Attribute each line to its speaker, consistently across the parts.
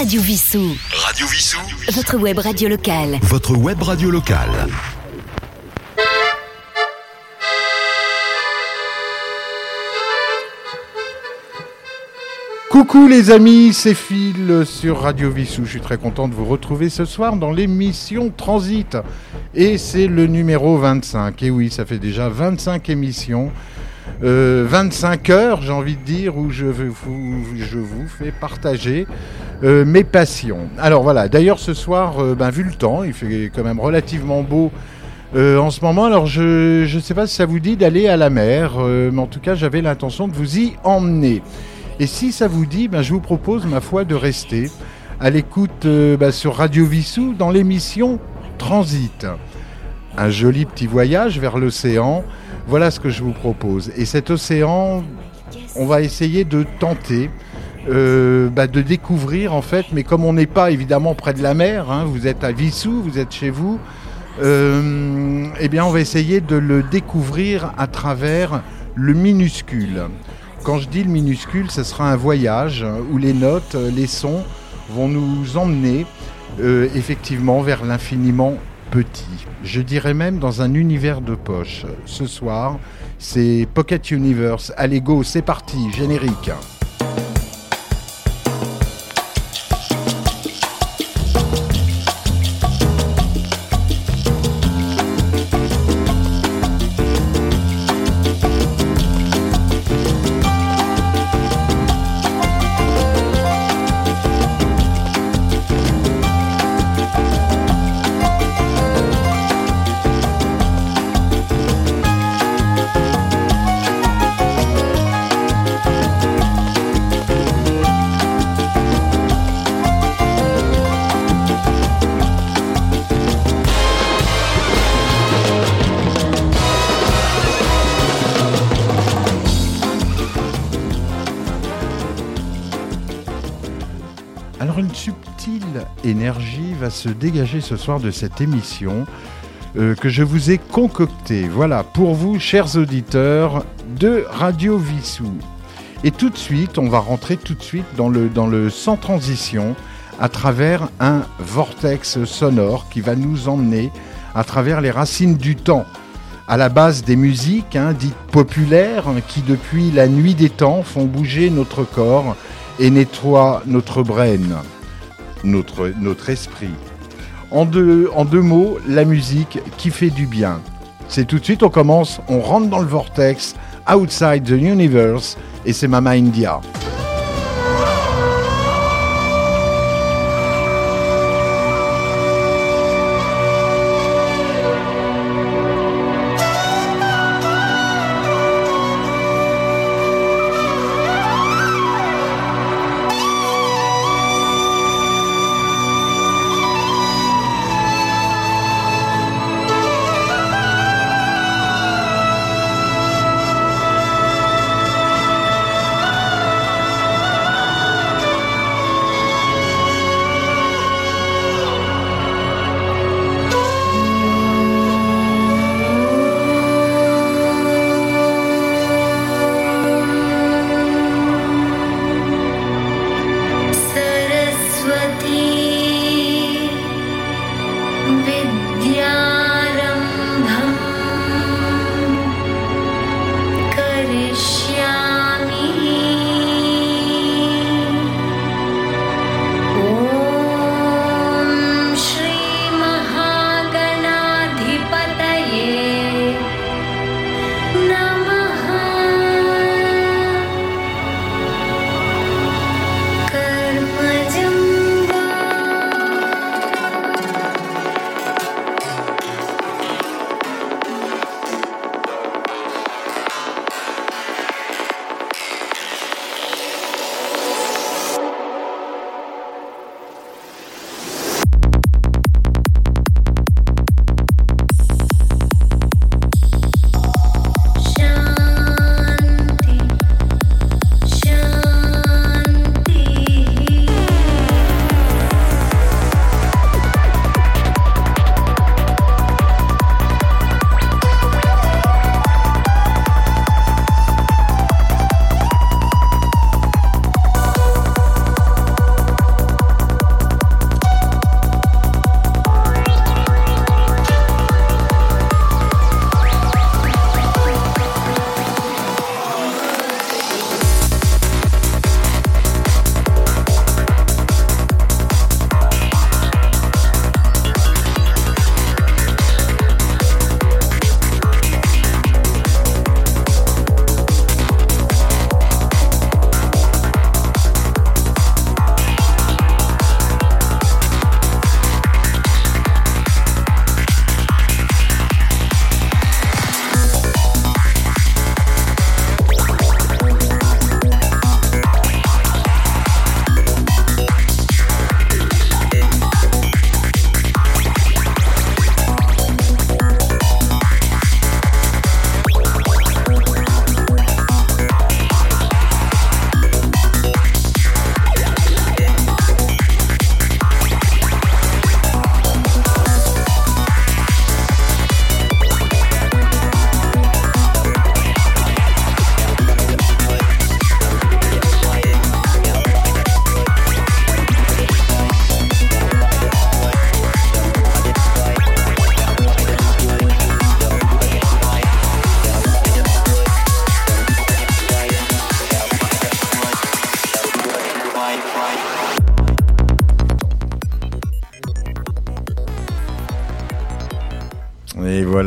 Speaker 1: Radio Vissou.
Speaker 2: Radio Vissou.
Speaker 1: Votre web radio locale.
Speaker 2: Votre web radio locale.
Speaker 3: Coucou les amis, c'est Phil sur Radio Vissou. Je suis très content de vous retrouver ce soir dans l'émission Transit. Et c'est le numéro 25. Et oui, ça fait déjà 25 émissions. 25 euh, heures, j'ai envie de dire, où je vous, je vous fais partager euh, mes passions. Alors voilà, d'ailleurs ce soir, euh, ben, vu le temps, il fait quand même relativement beau en ce moment. Alors je ne sais pas si ça vous dit d'aller à la mer, mais en tout cas j'avais l'intention de vous y emmener. Et si ça vous dit, ben, je vous propose, ma foi, de rester à l'écoute euh, ben, sur Radio Vissou dans l'émission Transit. Un joli petit voyage vers l'océan. Voilà ce que je vous propose. Et cet océan, on va essayer de tenter. Euh, ben, de découvrir en fait, mais comme on n'est pas évidemment près de la mer, hein, vous êtes à Vissou, vous êtes chez vous, euh, eh bien on va essayer de le découvrir à travers le minuscule. Quand je dis le minuscule, ce sera un voyage où les notes, les sons vont nous emmener euh, effectivement vers l'infiniment petit. Je dirais même dans un univers de poche. Ce soir, c'est Pocket Universe. Allez go, c'est parti, générique. Va se dégager ce soir de cette émission euh, que je vous ai concoctée. Voilà, pour vous, chers auditeurs de Radio Vissou. Et tout de suite, on va rentrer tout de suite dans le, dans le sans transition à travers un vortex sonore qui va nous emmener à travers les racines du temps, à la base des musiques hein, dites populaires qui depuis la nuit des temps font bouger notre corps et nettoient notre brain notre, esprit. En deux, en deux mots, la musique qui fait du bien. C'est tout de suite, on commence, on rentre dans le vortex, outside the universe, et c'est Mama India.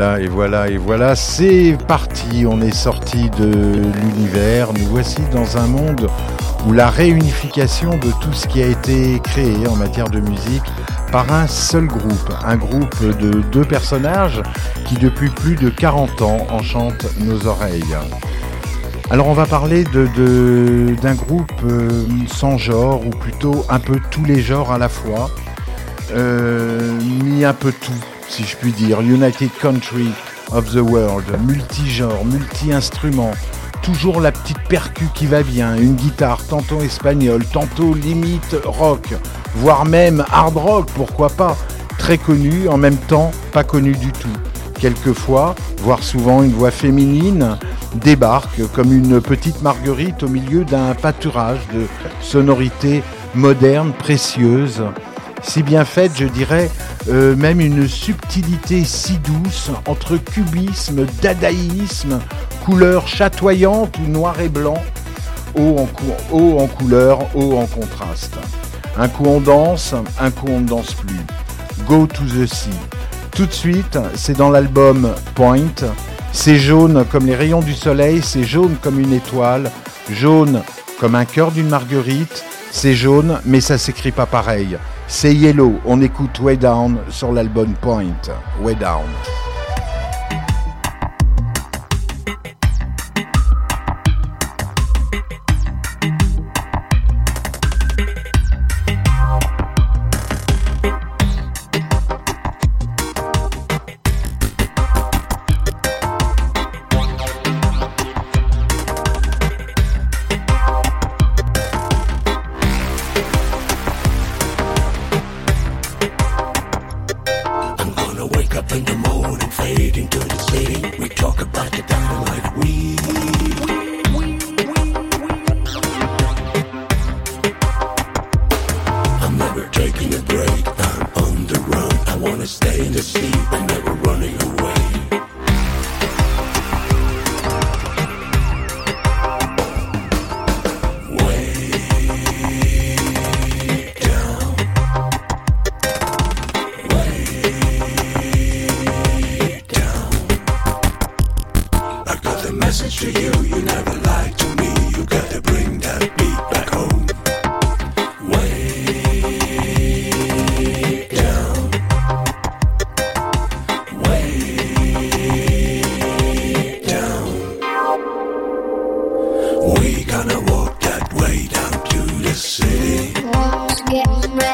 Speaker 3: Voilà, et voilà, et voilà, c'est parti. On est sorti de l'univers. Nous voici dans un monde où la réunification de tout ce qui a été créé en matière de musique par un seul groupe, un groupe de deux personnages qui depuis plus de 40 ans enchantent nos oreilles. Alors on va parler d'un groupe euh, sans genre, ou plutôt un peu tous les genres à la fois, euh, mis un peu tout, si je puis dire. United Country of the World, multigenre, multi-instrument, toujours la petite percu qui va bien, une guitare tantôt espagnole, tantôt limite rock, voire même hard rock, pourquoi pas, très connu, en même temps pas connu du tout. Quelquefois, voire souvent une voix féminine, débarque comme une petite marguerite au milieu d'un pâturage de sonorités modernes, précieuses, si bien faite, je dirais, euh, même une subtilité si douce entre cubisme, dadaïsme, couleur chatoyante ou noir et blanc, haut en, haut en couleur, haut en contraste. Un coup on danse, un coup on ne danse plus. Go to the sea. Tout de suite, c'est dans l'album Point. C'est jaune comme les rayons du soleil, c'est jaune comme une étoile, jaune comme un cœur d'une marguerite. C'est jaune, mais ça s'écrit pas pareil. C'est Yellow, on écoute Way Down sur l'album Point. Way Down. We gonna walk that way down to the city. Ready.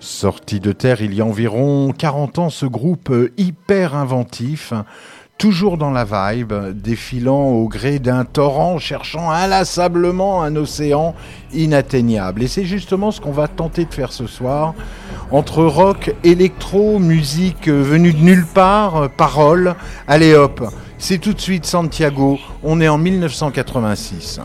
Speaker 3: Sorti de terre il y a environ 40 ans, ce groupe hyper inventif, toujours dans la vibe, défilant au gré d'un torrent, cherchant inlassablement un océan inatteignable. Et c'est justement ce qu'on va tenter de faire ce soir, entre rock, électro, musique venue de nulle part, paroles. Allez hop, c'est tout de suite Santiago, on est en 1986.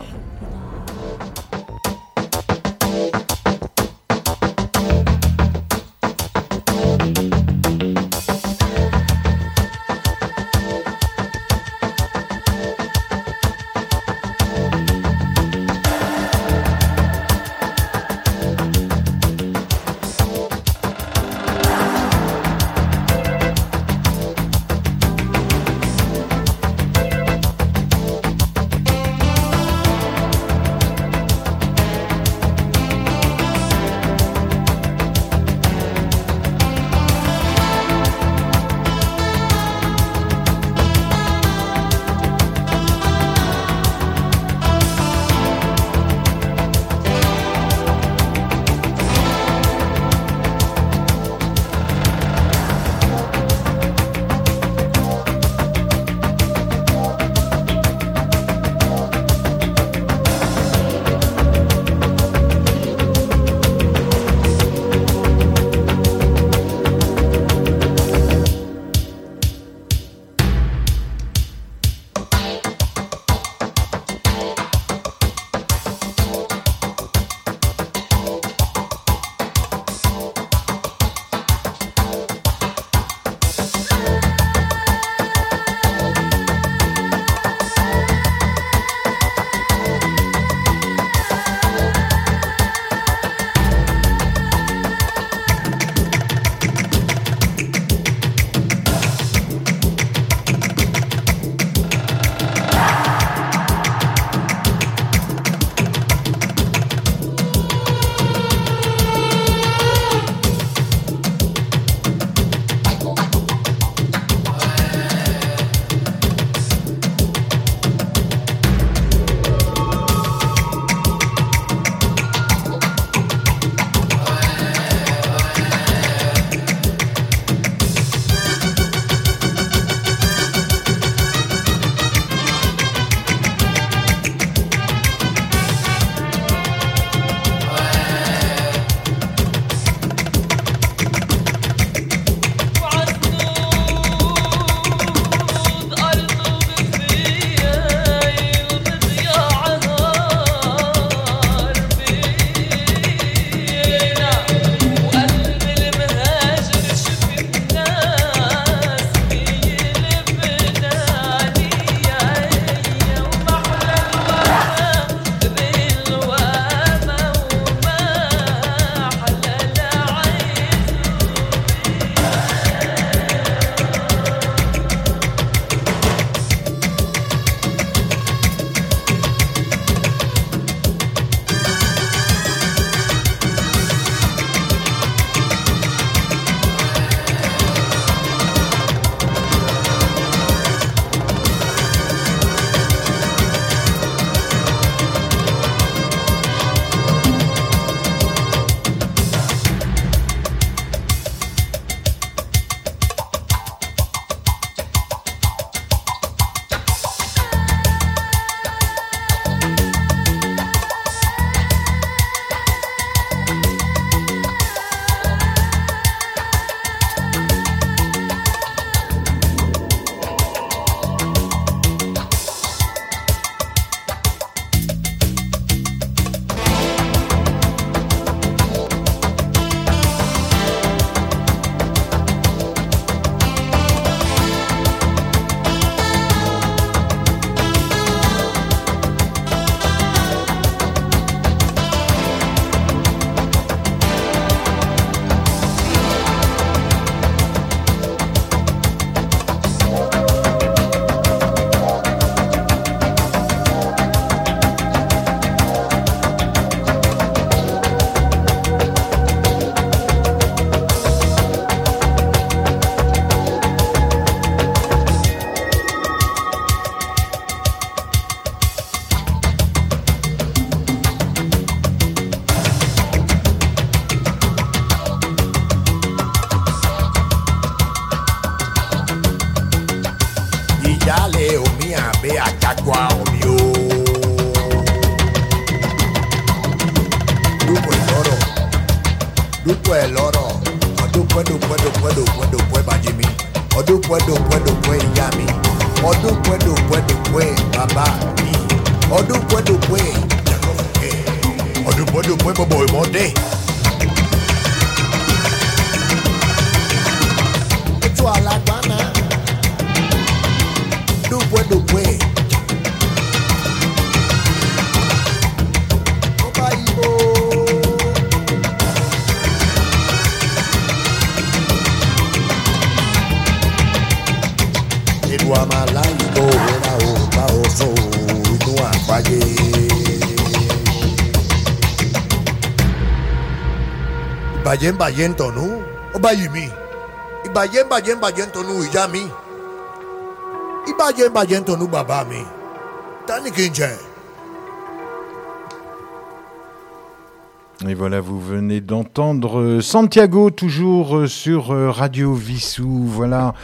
Speaker 3: Et voilà, vous venez d'entendre euh, Santiago, toujours euh, sur euh, Radio Vissou. Voilà,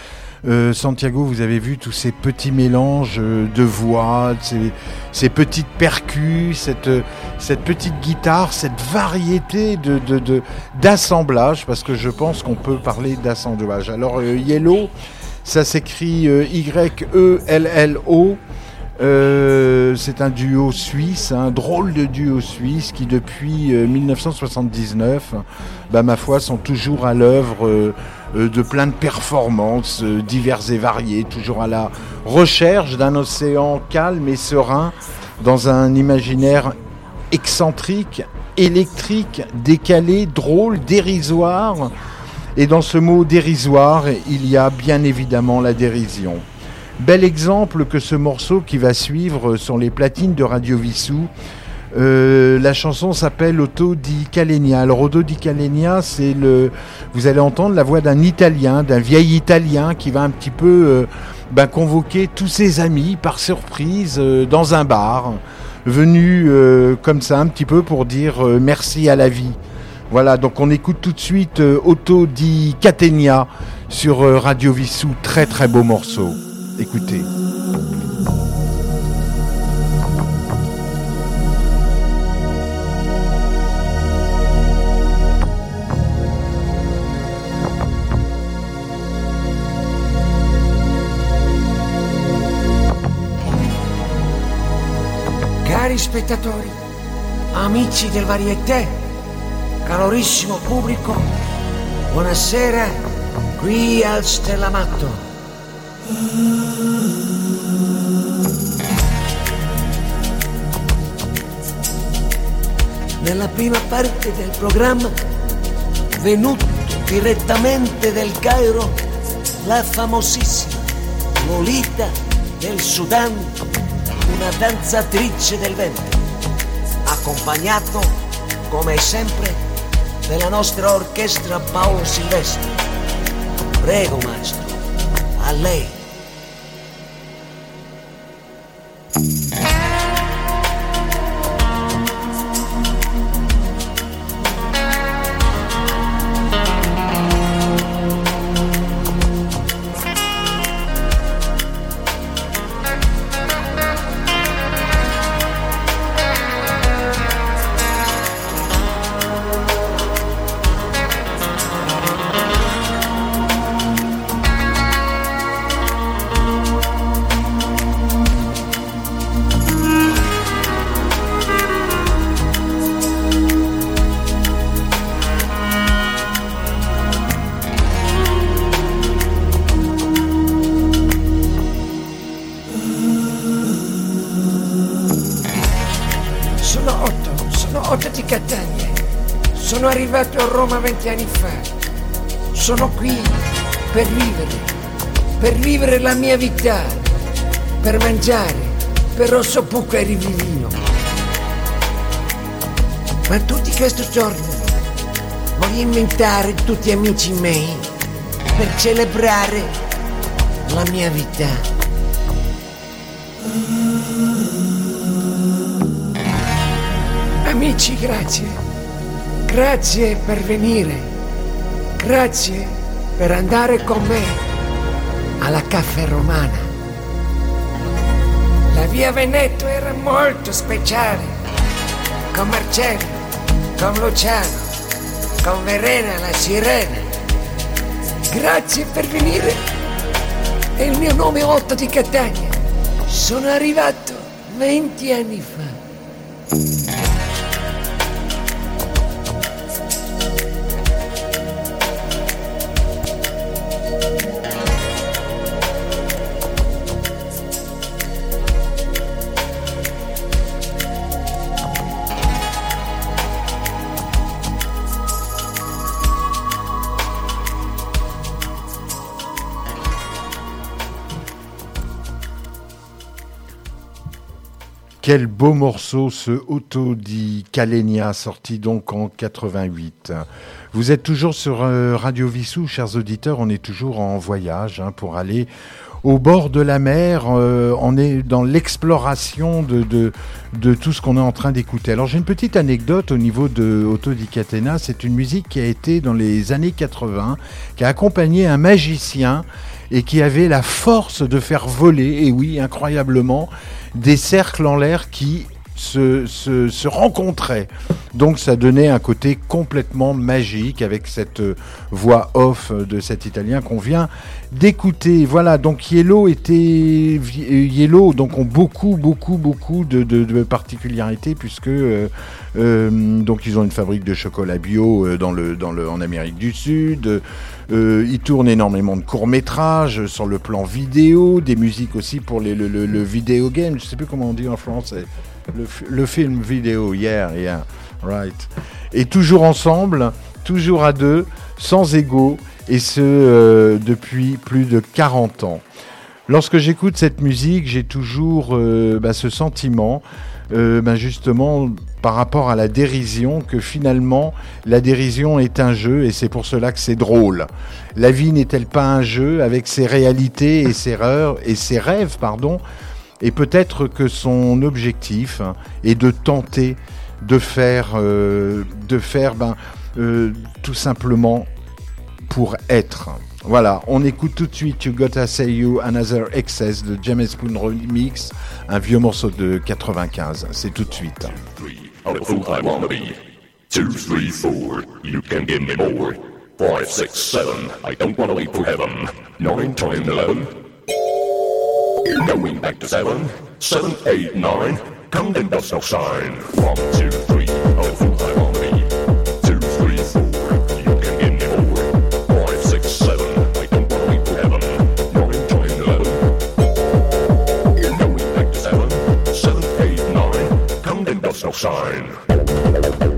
Speaker 3: Euh, Santiago, vous avez vu tous ces petits mélanges euh, de voix, ces, ces petites percus, cette, euh, petite guitare, cette variété de, d'assemblage, parce que je pense qu'on peut parler d'assemblage. Alors, Yellow, ça s'écrit Y-E-L-L-O. C'est un duo suisse, un drôle de duo suisse qui depuis euh, 1979, bah, ma foi, sont toujours à l'œuvre de plein de performances euh, diverses et variées, toujours à la recherche d'un océan calme et serein dans un imaginaire excentrique, électrique, décalé, drôle, dérisoire. Et dans ce mot dérisoire, il y a bien évidemment la dérision. Bel exemple que ce morceau qui va suivre sur les platines de Radio Vissou. Euh, la chanson s'appelle Otto di Calenia. Alors Otto di Calenia, c'est le, vous allez entendre la voix d'un Italien, d'un vieil Italien qui va un petit peu euh, ben, convoquer tous ses amis par surprise euh, dans un bar, venu comme ça un petit peu pour dire merci à la vie. Voilà, donc on écoute tout de suite Otto di Catenia sur Radio Vissou. Très très beau morceau. Écoutez.
Speaker 4: Cari spettatori, amici del Varieté, calorissimo pubblico, buonasera qui al Stellamatto. Nella prima parte del programma, venuto direttamente dal Cairo, la famosissima Lolita del Sudan, una danzatrice del vento, accompagnato come sempre dalla nostra orchestra Paolo Silvestri. Prego maestro, a lei. Sono Otto, sono Otto di Catania. Sono arrivato a Roma venti anni fa. Sono qui per vivere, per vivere la mia vita, per mangiare, per rosso pucco e rivivino. Ma tutti questi giorni voglio inventare tutti amici miei per celebrare la mia vita. Amici, grazie. Grazie per venire. Grazie per andare con me alla caffè romana. La via Veneto era molto speciale. Con Marcello, con Luciano, con Verena la sirena. Grazie per venire. E il mio nome è Otto di Catania. Sono arrivato 20 anni fa.
Speaker 3: Quel beau morceau ce Auto di Calenia sorti donc en 88. Vous êtes toujours sur euh, Radio Vissou, chers auditeurs, on est toujours en voyage hein, pour aller au bord de la mer, euh, on est dans l'exploration de, tout ce qu'on est en train d'écouter. Alors j'ai une petite anecdote au niveau de Auto di Catena, c'est une musique qui a été dans les années 80, qui a accompagné un magicien et qui avait la force de faire voler, et oui, incroyablement, des cercles en l'air qui se, se, se, rencontraient. Donc ça donnait un côté complètement magique avec cette euh, voix off de cet Italien qu'on vient d'écouter. Voilà, donc Yellow était Yellow, donc ont beaucoup, beaucoup, beaucoup de, de, particularités puisque euh, euh, donc ils ont une fabrique de chocolat bio dans le, dans le, en Amérique du Sud. Euh, ils tournent énormément de courts métrages sur le plan vidéo, des musiques aussi pour les, le, le, le vidéo game. Je sais plus comment on dit en français. Le, le, film vidéo, yeah, yeah, right. Et toujours ensemble, toujours à deux, sans ego, et ce euh, depuis plus de 40 ans. Lorsque j'écoute cette musique, j'ai toujours euh, bah, ce sentiment, bah, justement, par rapport à la dérision, que finalement, la dérision est un jeu, et c'est pour cela que c'est drôle. La vie n'est-elle pas un jeu avec ses réalités et ses erreurs et ses rêves, pardon et peut-être que son objectif est de tenter de faire, euh, de faire ben, euh, tout simplement pour être. Voilà, on écoute tout de suite You Gotta Say You Another Excess de James Spoon Remix, un vieux morceau de 95. C'est tout de suite.
Speaker 5: Fool I wanna be. Two, three, four, you can give me more. Five, six, seven, I don't wanna wait for heaven. Nine, ten, eleven. Going back to seven. seven, eight, nine. Counting does no sign. One, two, three, there's no sign.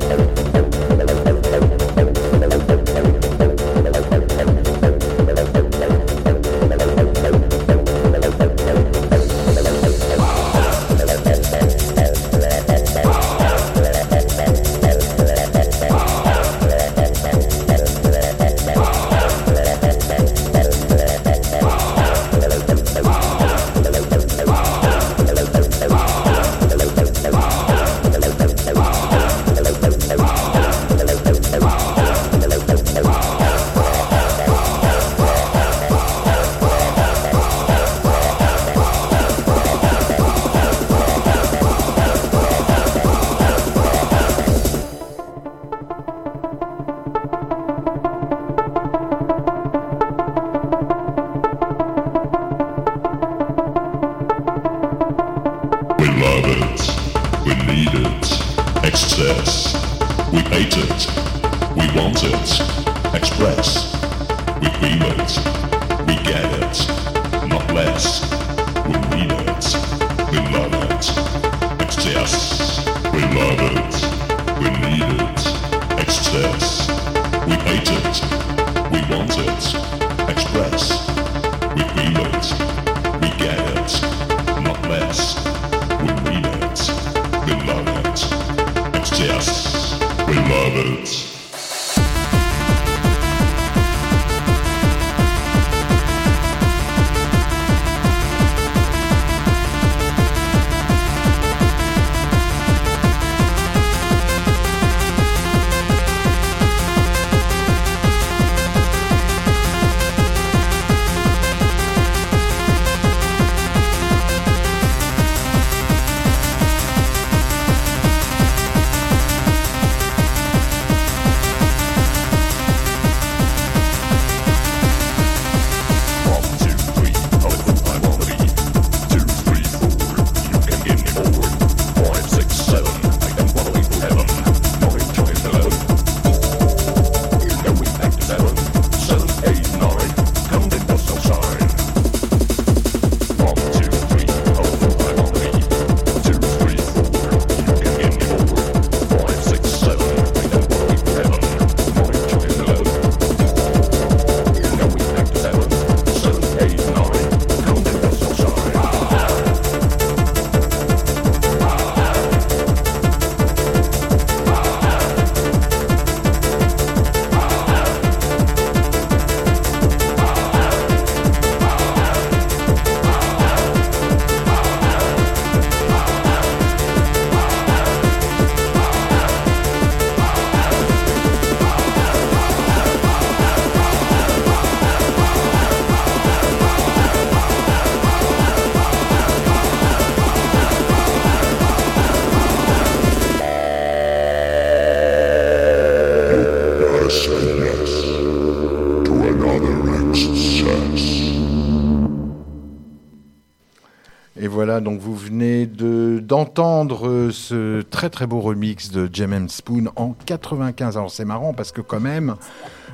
Speaker 3: Donc vous venez de- d'entendre euh, ce très très beau remix de Jem Spoon en 95. Alors c'est marrant parce que quand même,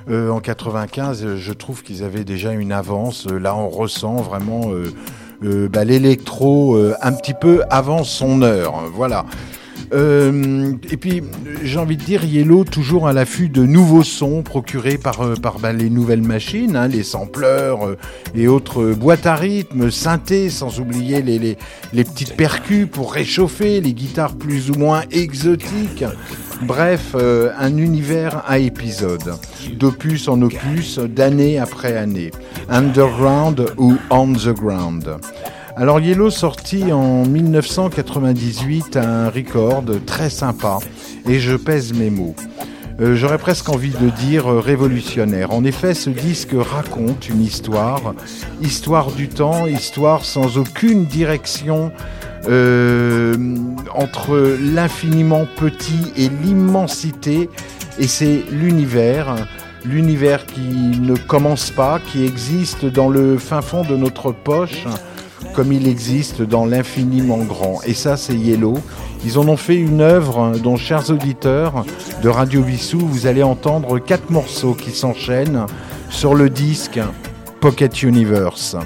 Speaker 3: euh, en 95, euh, je trouve qu'ils avaient déjà une avance. Là, on ressent vraiment bah, l'électro un petit peu avant son heure. Voilà. Euh, et puis, j'ai envie de dire, Yellow toujours à l'affût de nouveaux sons procurés par, euh, par bah, les nouvelles machines, hein, les sampleurs euh, et autres boîtes à rythme, synthés, sans oublier les, les, les petites percus pour réchauffer, les guitares plus ou moins exotiques. Bref, un univers à épisodes, d'opus en opus, d'année après année. Underground ou on the ground. Alors Yellow sorti en 1998 un record très sympa et je pèse mes mots. Euh, J'aurais presque envie de dire euh, révolutionnaire. En effet, ce disque raconte une histoire, histoire du temps, histoire sans aucune direction euh, entre l'infiniment petit et l'immensité, et c'est l'univers, l'univers qui ne commence pas, qui existe dans le fin fond de notre poche, comme il existe dans l'infiniment grand. Et ça, c'est Yellow. Ils en ont fait une œuvre dont, chers auditeurs de Radio Vissou, vous allez entendre quatre morceaux qui s'enchaînent sur le disque Pocket Universe.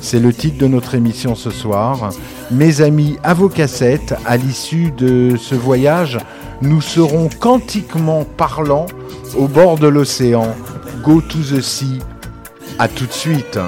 Speaker 3: C'est le titre de notre émission ce soir. Mes amis, à vos cassettes, à l'issue de ce voyage, nous serons quantiquement parlant au bord de l'océan. Go to the sea. À tout de suite.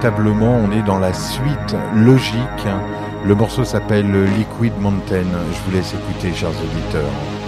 Speaker 3: Véritablement, on est dans la suite logique. Le morceau s'appelle Liquid Mountain. Je vous laisse écouter, chers auditeurs.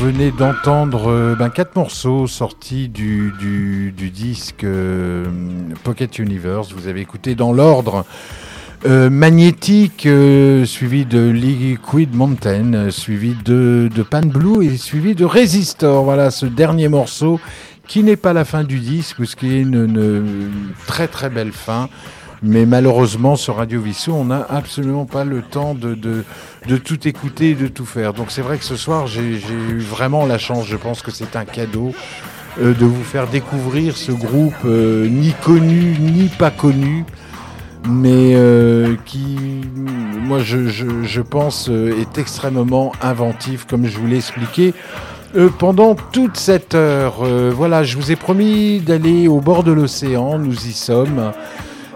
Speaker 6: Venez d'entendre euh, ben, quatre morceaux sortis du, du, du disque euh, Pocket Universe. Vous avez écouté dans l'ordre euh, Magnétique, suivi de Liquid Mountain, suivi de, de Pan Blue et suivi de Resistor. Voilà ce dernier morceau qui n'est pas la fin du disque, ce qui est une, une très très belle fin. Mais malheureusement, sur Radio Vissou, on n'a absolument pas le temps de, de, de tout écouter et de tout faire. Donc c'est vrai que ce soir, j'ai eu vraiment la chance, je pense que c'est un cadeau, euh, de vous faire découvrir ce groupe euh, ni connu ni pas connu, mais euh, qui, moi je, je, je pense, euh, est extrêmement inventif, comme je vous l'ai expliqué. euh, pendant toute cette heure, Euh, voilà, je vous ai promis d'aller au bord de l'océan, nous y sommes.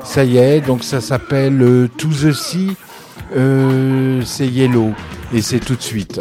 Speaker 6: Ça y est, donc ça s'appelle euh, To the Euh, c'est Yellow, et c'est tout de suite.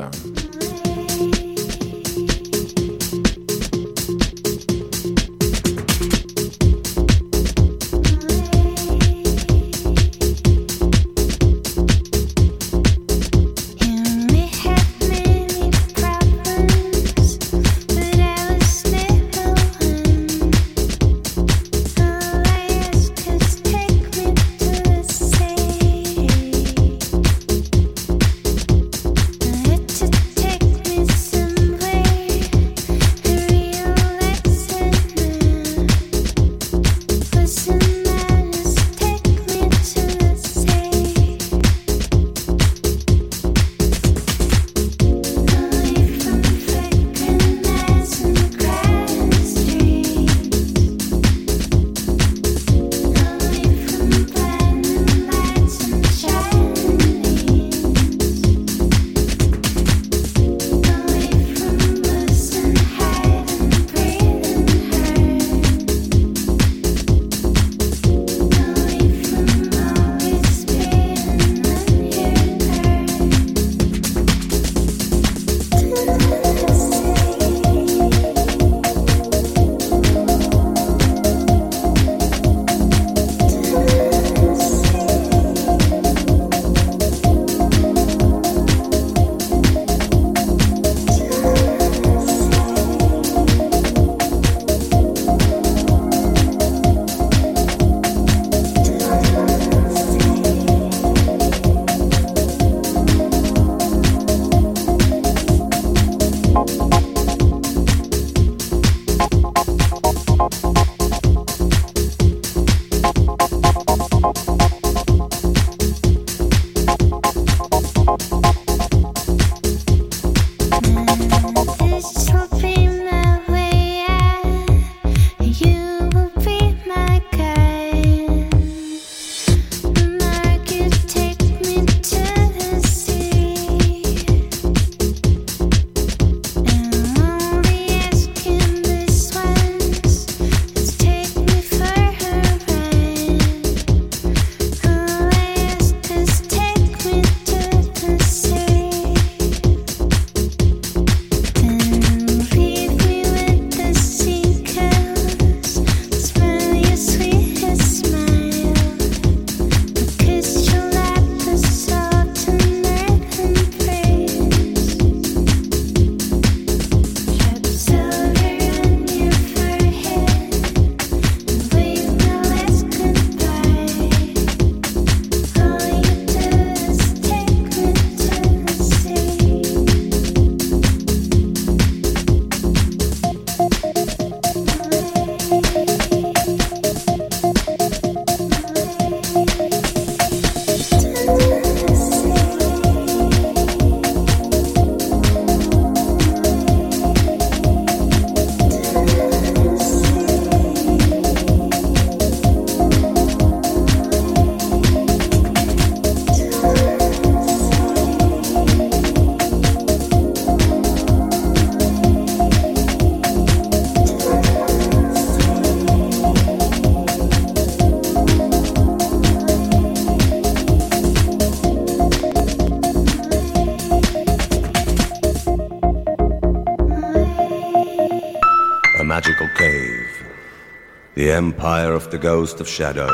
Speaker 7: The
Speaker 8: empire of the ghost of shadows.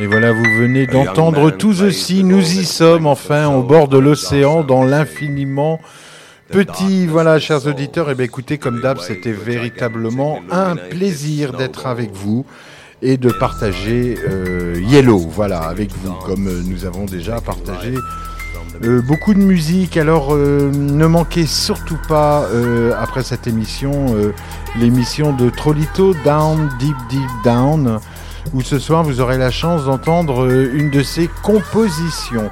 Speaker 6: Et voilà, vous venez d'entendre tous aussi, nous y sommes enfin au bord de l'océan, dans l'infiniment
Speaker 3: Petit, voilà, chers auditeurs, et bien écoutez, comme d'hab, c'était véritablement un plaisir d'être avec vous et de partager euh, Yellow, voilà, avec vous, comme euh, nous avons déjà partagé euh, beaucoup de musique. Alors, euh, ne manquez surtout pas, après cette émission, l'émission de Trolito Down, Deep, Deep Down, où ce soir vous aurez la chance d'entendre euh, une de ses compositions.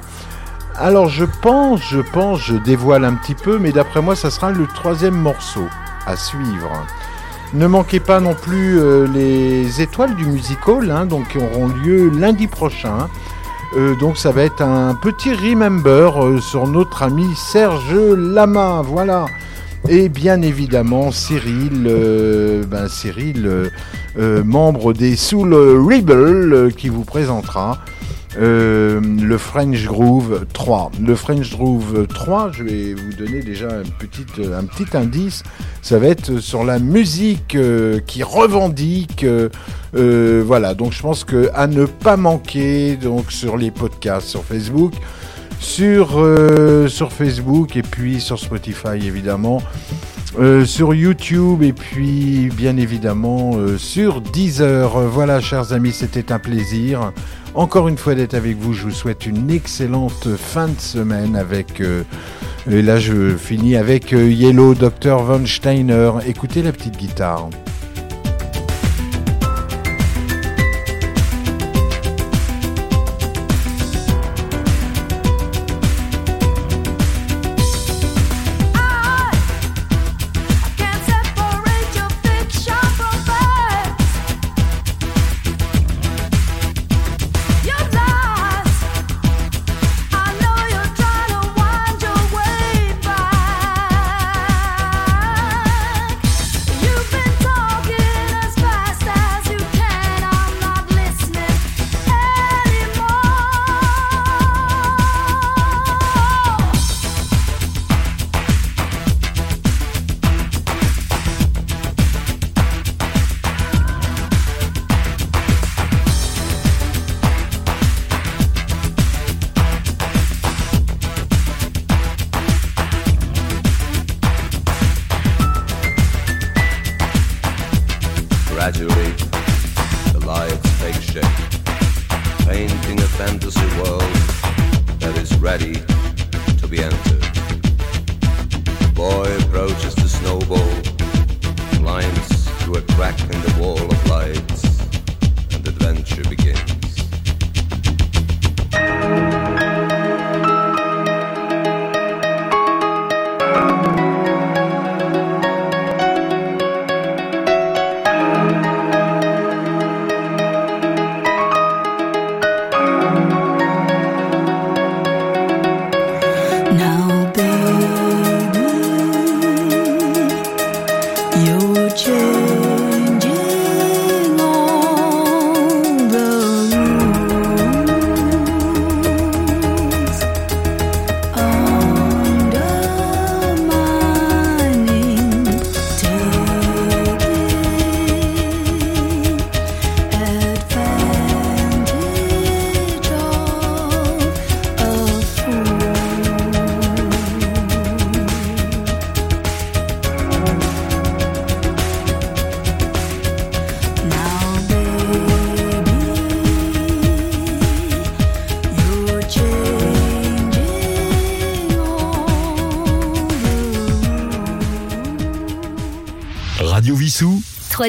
Speaker 3: Alors je pense, je pense, je dévoile un petit peu, mais d'après moi, ça sera le troisième morceau à suivre. Ne manquez pas non plus euh, les étoiles du musical, hein, donc qui auront lieu lundi prochain. Euh, donc ça va être un petit remember sur notre ami Serge Lama, voilà. Et bien évidemment Cyril, euh, ben Cyril, euh, euh, membre des Soul Rebel, qui vous présentera le French Groove 3. Le French Groove 3, je vais vous donner déjà un petit, un petit indice. Ça va être sur la musique qui revendique. voilà, donc je pense que à ne pas manquer donc sur les podcasts sur Facebook, sur euh, sur Facebook et puis sur Spotify évidemment. Euh, sur YouTube et puis bien évidemment euh, sur Deezer. Voilà, chers amis, c'était un plaisir. Encore une fois d'être avec vous. Je vous souhaite une excellente fin de semaine avec. et là, je finis avec Yellow Dr. Von Steiner. Écoutez la petite guitare.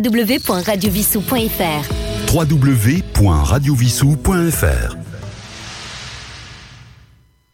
Speaker 1: www.radiovissou.fr
Speaker 2: www.radiovissou.fr.